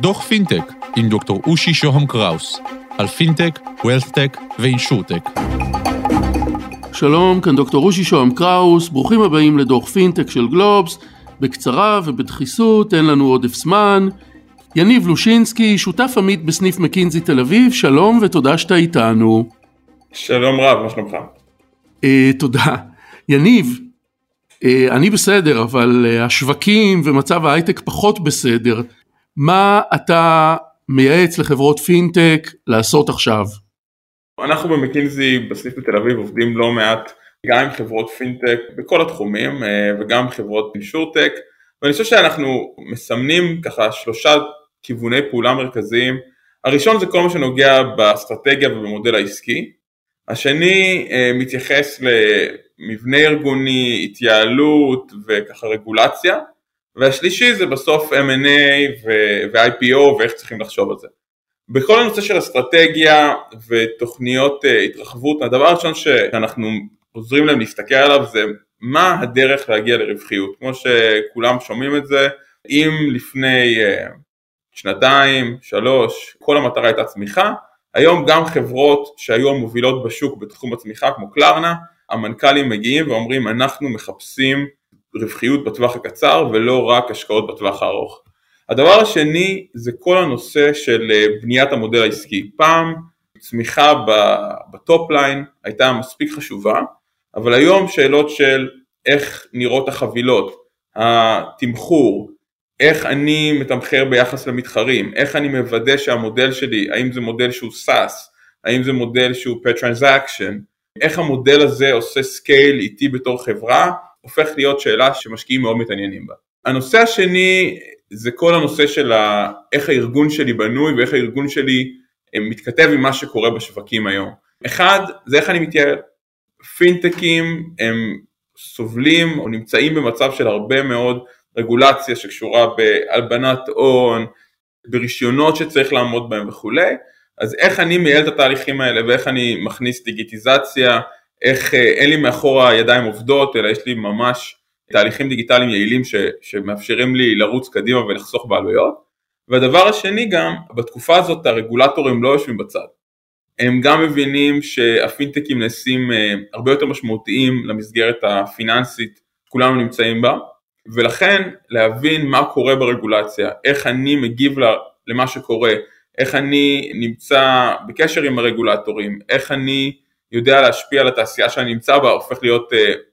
דוח פינטק עם דוקטור אושי שוהם קראוס על פינטק, WealthTech ו InsurTech. שלום, כאן דוקטור אושי שוהם קראוס, ברוכים הבאים לדוח פינטק של גלובס. בקצרה ובדחיסות, אין לנו עודף זמן. יניב לושינסקי, שותף עמית בסניף מקינזי תל אביב, שלום ותודה שאתה איתנו. שלום רב, מה שלומך? אה, תודה. יניב, אני בסדר, אבל אה, השווקים ומצב ההייטק פחות בסדר. מה אתה מייעץ לחברות פינטק לעשות עכשיו? אנחנו במקינזי בסניף בתל אביב עובדים לא מעט גם עם חברות פינטק בכל התחומים וגם חברות אינשורטק ואני חושב שאנחנו מסמנים ככה שלושה כיווני פעולה מרכזיים הראשון זה כל מה שנוגע באסטרטגיה ובמודל העסקי השני מתייחס למבנה ארגוני, התייעלות וככה רגולציה והשלישי זה בסוף M&A ו-IPO ואיך צריכים לחשוב על זה. בכל הנושא של אסטרטגיה ותוכניות התרחבות, הדבר הראשון שאנחנו עוזרים להם להסתכל עליו זה מה הדרך להגיע לרווחיות. כמו שכולם שומעים את זה, אם לפני שנתיים, שלוש, כל המטרה הייתה צמיחה, היום גם חברות שהיו המובילות בשוק בתחום הצמיחה כמו קלרנה, המנכ"לים מגיעים ואומרים אנחנו מחפשים רווחיות בטווח הקצר ולא רק השקעות בטווח הארוך. הדבר השני זה כל הנושא של בניית המודל העסקי. פעם צמיחה ב top line הייתה מספיק חשובה, אבל היום שאלות של איך נראות החבילות, התמחור, איך אני מתמחר ביחס למתחרים, איך אני מוודא שהמודל שלי, האם זה מודל שהוא SaaS, האם זה מודל שהוא per transaction, איך המודל הזה עושה scale איתי בתור חברה, הופך להיות שאלה שמשקיעים מאוד מתעניינים בה. הנושא השני זה כל הנושא של איך הארגון שלי בנוי ואיך הארגון שלי מתכתב עם מה שקורה בשווקים היום. אחד, זה איך אני מתייעל. פינטקים הם סובלים או נמצאים במצב של הרבה מאוד רגולציה שקשורה בהלבנת הון, ברישיונות שצריך לעמוד בהם וכולי, אז איך אני מייעל את התהליכים האלה ואיך אני מכניס דיגיטיזציה, איך אין לי מאחורה ידיים עובדות אלא יש לי ממש תהליכים דיגיטליים יעילים ש, שמאפשרים לי לרוץ קדימה ולחסוך בעלויות. והדבר השני גם בתקופה הזאת הרגולטורים לא יושבים בצד. הם גם מבינים שהפינטקים נעשים הרבה יותר משמעותיים למסגרת הפיננסית כולנו נמצאים בה ולכן להבין מה קורה ברגולציה, איך אני מגיב למה שקורה, איך אני נמצא בקשר עם הרגולטורים, איך אני יודע להשפיע על התעשייה שאני נמצא בה, הופך להיות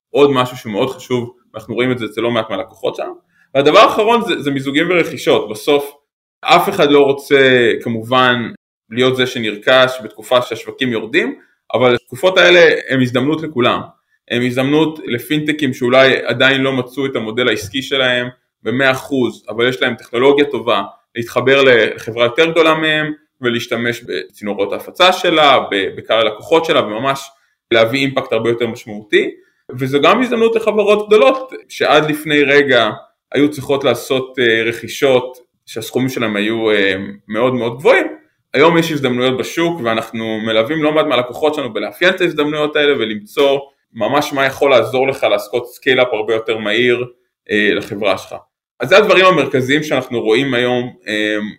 עוד משהו שמאוד חשוב אנחנו רואים את זה אצל לא מעט מהלקוחות שלנו. והדבר האחרון זה, זה מיזוגים ורכישות, בסוף אף אחד לא רוצה כמובן להיות זה שנרכש בתקופה שהשווקים יורדים, אבל התקופות האלה הן הזדמנות לכולם, הן הזדמנות לפינטקים שאולי עדיין לא מצאו את המודל העסקי שלהם ב-100% אבל יש להם טכנולוגיה טובה להתחבר לחברה יותר גדולה מהם ולהשתמש בצינורות ההפצה שלה, בקהל הלקוחות שלה וממש להביא אימפקט הרבה יותר משמעותי וזו גם הזדמנות לחברות גדולות שעד לפני רגע היו צריכות לעשות רכישות שהסכומים שלהם היו מאוד מאוד גבוהים היום יש הזדמנויות בשוק ואנחנו מלווים לא מעט מהלקוחות שלנו בלאפיין את ההזדמנויות האלה ולמצוא ממש מה יכול לעזור לך לעשות scale-up הרבה יותר מהיר לחברה שלך. אז זה הדברים המרכזיים שאנחנו רואים היום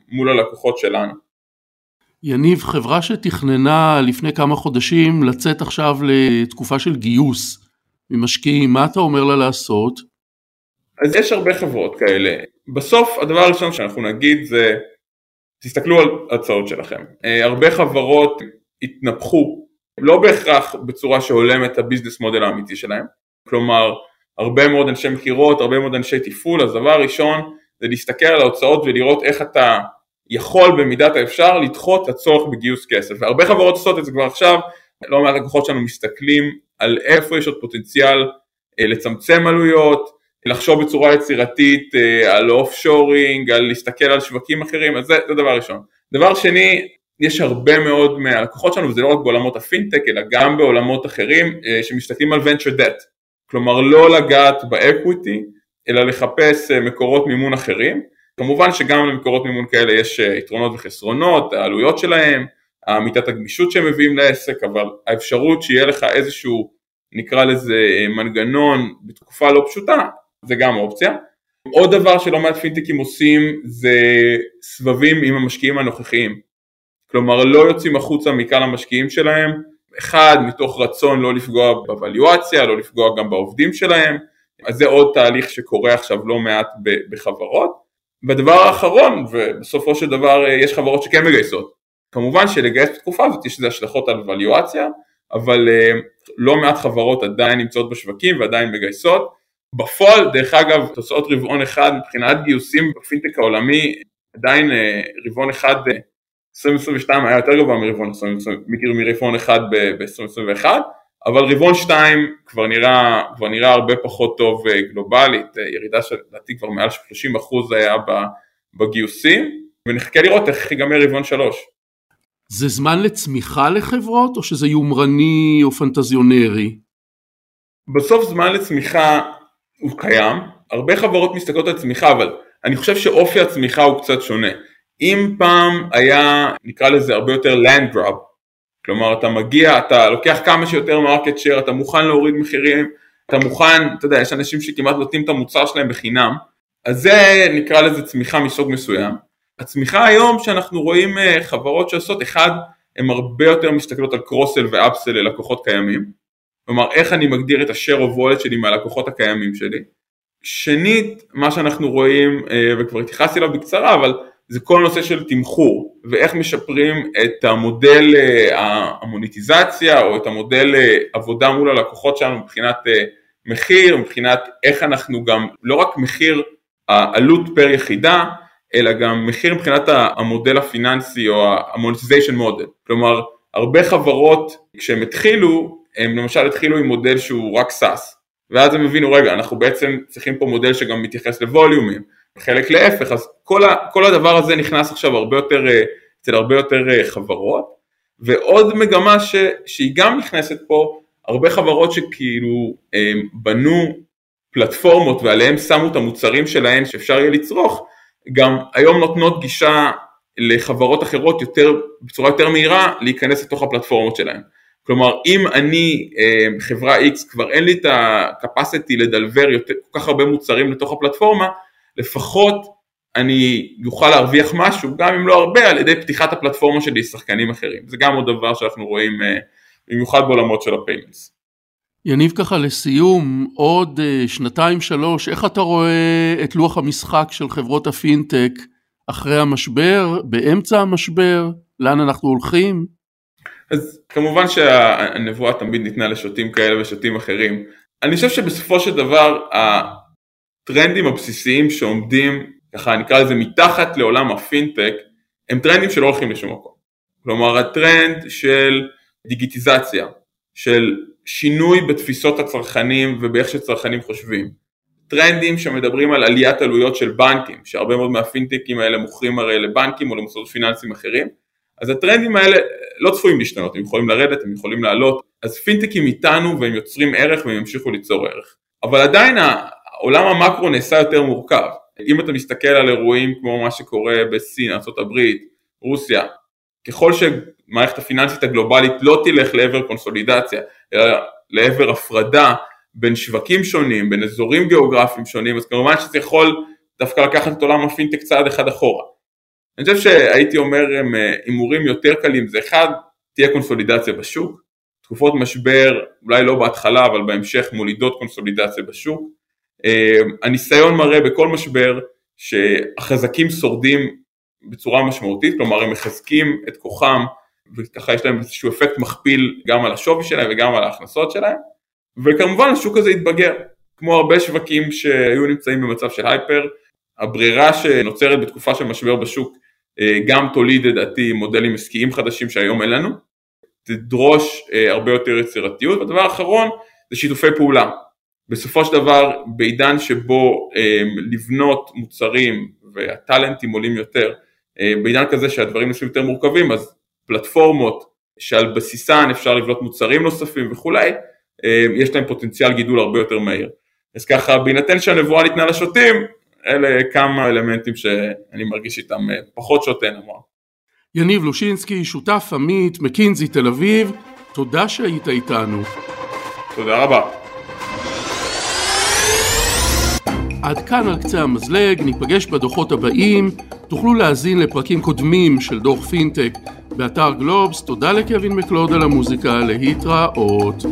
מול הלקוחות שלנו. יניב, חברה שתכננה לפני כמה חודשים לצאת עכשיו לתקופה של גיוס ממשקיעים, מה אתה אומר לה לעשות? אז יש הרבה חברות כאלה. בסוף הדבר הראשון שאנחנו נגיד זה תסתכלו על ההוצאות שלכם. הרבה חברות התנפחו, לא בהכרח בצורה שהולמת את ה business model האמיתי שלהם, כלומר הרבה מאוד אנשי מכירות, הרבה מאוד אנשי תפעול, אז דבר ראשון זה להסתכל על ההוצאות ולראות איך אתה יכול במידת האפשר לדחות את הצורך בגיוס כסף, והרבה חברות עושות את זה כבר עכשיו, לא מעט לקוחות שלנו מסתכלים על איפה יש עוד פוטנציאל לצמצם עלויות, לחשוב בצורה יצירתית על offshoring, על להסתכל על שווקים אחרים, אז זה, זה דבר ראשון. דבר שני, יש הרבה מאוד מהלקוחות שלנו, וזה לא רק בעולמות הפינטק, אלא גם בעולמות אחרים שמסתכלים על venture debt, כלומר לא לגעת ב equity, אלא לחפש מקורות מימון אחרים. כמובן שגם למקורות מימון כאלה יש יתרונות וחסרונות, העלויות שלהם, מידת הגמישות שהם מביאים לעסק, אבל האפשרות שיהיה לך איזשהו נקרא לזה מנגנון בתקופה לא פשוטה, זה גם אופציה. עוד דבר שלא מעט פינטקים עושים זה סבבים עם המשקיעים הנוכחיים. כלומר לא יוצאים החוצה מכאן המשקיעים שלהם, אחד מתוך רצון לא לפגוע בוואליואציה, לא לפגוע גם בעובדים שלהם, אז זה עוד תהליך שקורה עכשיו לא מעט בחברות. בדבר האחרון, ובסופו של דבר אה, יש חברות שכן מגייסות, כמובן שלגייס בתקופה הזאת יש לזה השלכות על וואליואציה, אבל אה, לא מעט חברות עדיין נמצאות בשווקים ועדיין מגייסות. בפועל, דרך אגב, תוצאות רבעון אחד מבחינת גיוסים בפינטק העולמי, עדיין אה, רבעון אחד 2022 היה יותר גבוה מרבעון, מרבעון אחד ב-2021, אבל רבעון 2 כבר נראה, כבר נראה הרבה פחות טוב אה, גלובלית, ירידה שלדעתי כבר מעל 30% היה בגיוסים, ונחכה לראות איך ייגמר רבעון 3. זה זמן לצמיחה לחברות או שזה יומרני או פנטזיונרי? בסוף זמן לצמיחה הוא קיים, הרבה חברות מסתכלות על צמיחה אבל אני חושב שאופי הצמיחה הוא קצת שונה. אם פעם היה נקרא לזה הרבה יותר land grab, כלומר אתה מגיע, אתה לוקח כמה שיותר market share, אתה מוכן להוריד מחירים, אתה מוכן, אתה יודע, יש אנשים שכמעט נותנים את המוצר שלהם בחינם, אז זה נקרא לזה צמיחה מסוג מסוים. הצמיחה היום שאנחנו רואים אה, חברות שעושות, אחד, הן הרבה יותר מסתכלות על קרוסל ואפסל ללקוחות קיימים, כלומר איך אני מגדיר את ה-share of wallet שלי מהלקוחות הקיימים שלי. שנית, מה שאנחנו רואים, אה, וכבר התייחסתי אליו בקצרה, אבל זה כל הנושא של תמחור, ואיך משפרים את המודל אה, המוניטיזציה, או את המודל עבודה מול הלקוחות שלנו מבחינת מחיר, מבחינת איך אנחנו גם, לא רק מחיר העלות פר יחידה, אלא גם מחיר מבחינת המודל הפיננסי או ה monetization model. כלומר, הרבה חברות כשהם התחילו, הם למשל התחילו עם מודל שהוא רק SaaS, ואז הם הבינו, רגע, אנחנו בעצם צריכים פה מודל שגם מתייחס לווליומים, חלק להפך, אז כל, ה, כל הדבר הזה נכנס עכשיו הרבה יותר, אה, אצל הרבה יותר אה, חברות, ועוד מגמה ש, שהיא גם נכנסת פה, הרבה חברות שכאילו אה, בנו פלטפורמות ועליהם שמו את המוצרים שלהן שאפשר יהיה לצרוך, גם היום נותנות גישה לחברות אחרות יותר, בצורה יותר מהירה להיכנס לתוך הפלטפורמות שלהן. כלומר אם אני חברה X כבר אין לי את ה-capacity לדלבר יותר, כל כך הרבה מוצרים לתוך הפלטפורמה, לפחות אני אוכל להרוויח משהו, גם אם לא הרבה, על ידי פתיחת הפלטפורמה שלי לשחקנים אחרים. זה גם עוד דבר שאנחנו רואים אה, במיוחד בעולמות של ה payments. יניב ככה לסיום, עוד אה, שנתיים שלוש, איך אתה רואה את לוח המשחק של חברות הפינטק אחרי המשבר, באמצע המשבר, לאן אנחנו הולכים? אז כמובן שהנבואה תמיד ניתנה לשוטים כאלה ושוטים אחרים. אני חושב שבסופו של דבר הטרנדים הבסיסיים שעומדים, ככה נקרא לזה מתחת לעולם הפינטק, הם טרנדים שלא הולכים לשום מקום. כלומר הטרנד של דיגיטיזציה, של שינוי בתפיסות הצרכנים ובאיך שצרכנים חושבים. טרנדים שמדברים על עליית עלויות של בנקים, שהרבה מאוד מהפינטקים האלה מוכרים הרי לבנקים או למוסדות פיננסיים אחרים, אז הטרנדים האלה לא צפויים להשתנות, הם יכולים לרדת, הם יכולים לעלות, אז פינטקים איתנו והם יוצרים ערך והם ימשיכו ליצור ערך. אבל עדיין עולם המקרו נעשה יותר מורכב. אם אתה מסתכל על אירועים כמו מה שקורה בסין, ארה"ב, רוסיה, ככל שהמערכת הפיננסית הגלובלית לא תלך לעבר קונסולידציה, אלא לעבר הפרדה בין שווקים שונים, בין אזורים גיאוגרפיים שונים, אז כמובן שזה יכול דווקא לקחת את עולם הפינטק צעד אחד אחורה. אני חושב שהייתי אומר הם אה, הימורים יותר קלים, זה אחד, תהיה קונסולידציה בשוק, תקופות משבר, אולי לא בהתחלה אבל בהמשך מולידות קונסולידציה בשוק. אה, הניסיון מראה בכל משבר שהחזקים שורדים בצורה משמעותית, כלומר הם מחזקים את כוחם וככה יש להם איזשהו אפקט מכפיל גם על השווי שלהם וגם על ההכנסות שלהם. וכמובן השוק הזה יתבגר כמו הרבה שווקים שהיו נמצאים במצב של הייפר. הברירה שנוצרת בתקופה של משבר בשוק אה, גם תוליד לדעתי מודלים עסקיים חדשים שהיום אין לנו. תדרוש אה, הרבה יותר יצירתיות. והדבר האחרון זה שיתופי פעולה בסופו של דבר בעידן שבו אה, לבנות מוצרים והטאלנטים עולים יותר בעידן כזה שהדברים נעשים יותר מורכבים אז פלטפורמות שעל בסיסן אפשר לבנות מוצרים נוספים וכולי, אה, יש להם פוטנציאל גידול הרבה יותר מהיר. אז ככה, בהינתן שהנבואה ניתנה לשוטים, אלה כמה אלמנטים שאני מרגיש איתם אה, פחות שוטה נאמר. יניב לושינסקי, שותף עמית, מקינזי תל אביב, תודה שהיית איתנו. תודה רבה. עד כאן על קצה המזלג, ניפגש בדוחות הבאים, תוכלו להאזין לפרקים קודמים של דוח פינטק באתר גלובס, תודה לקווין מקלוד על המוזיקה, להתראות.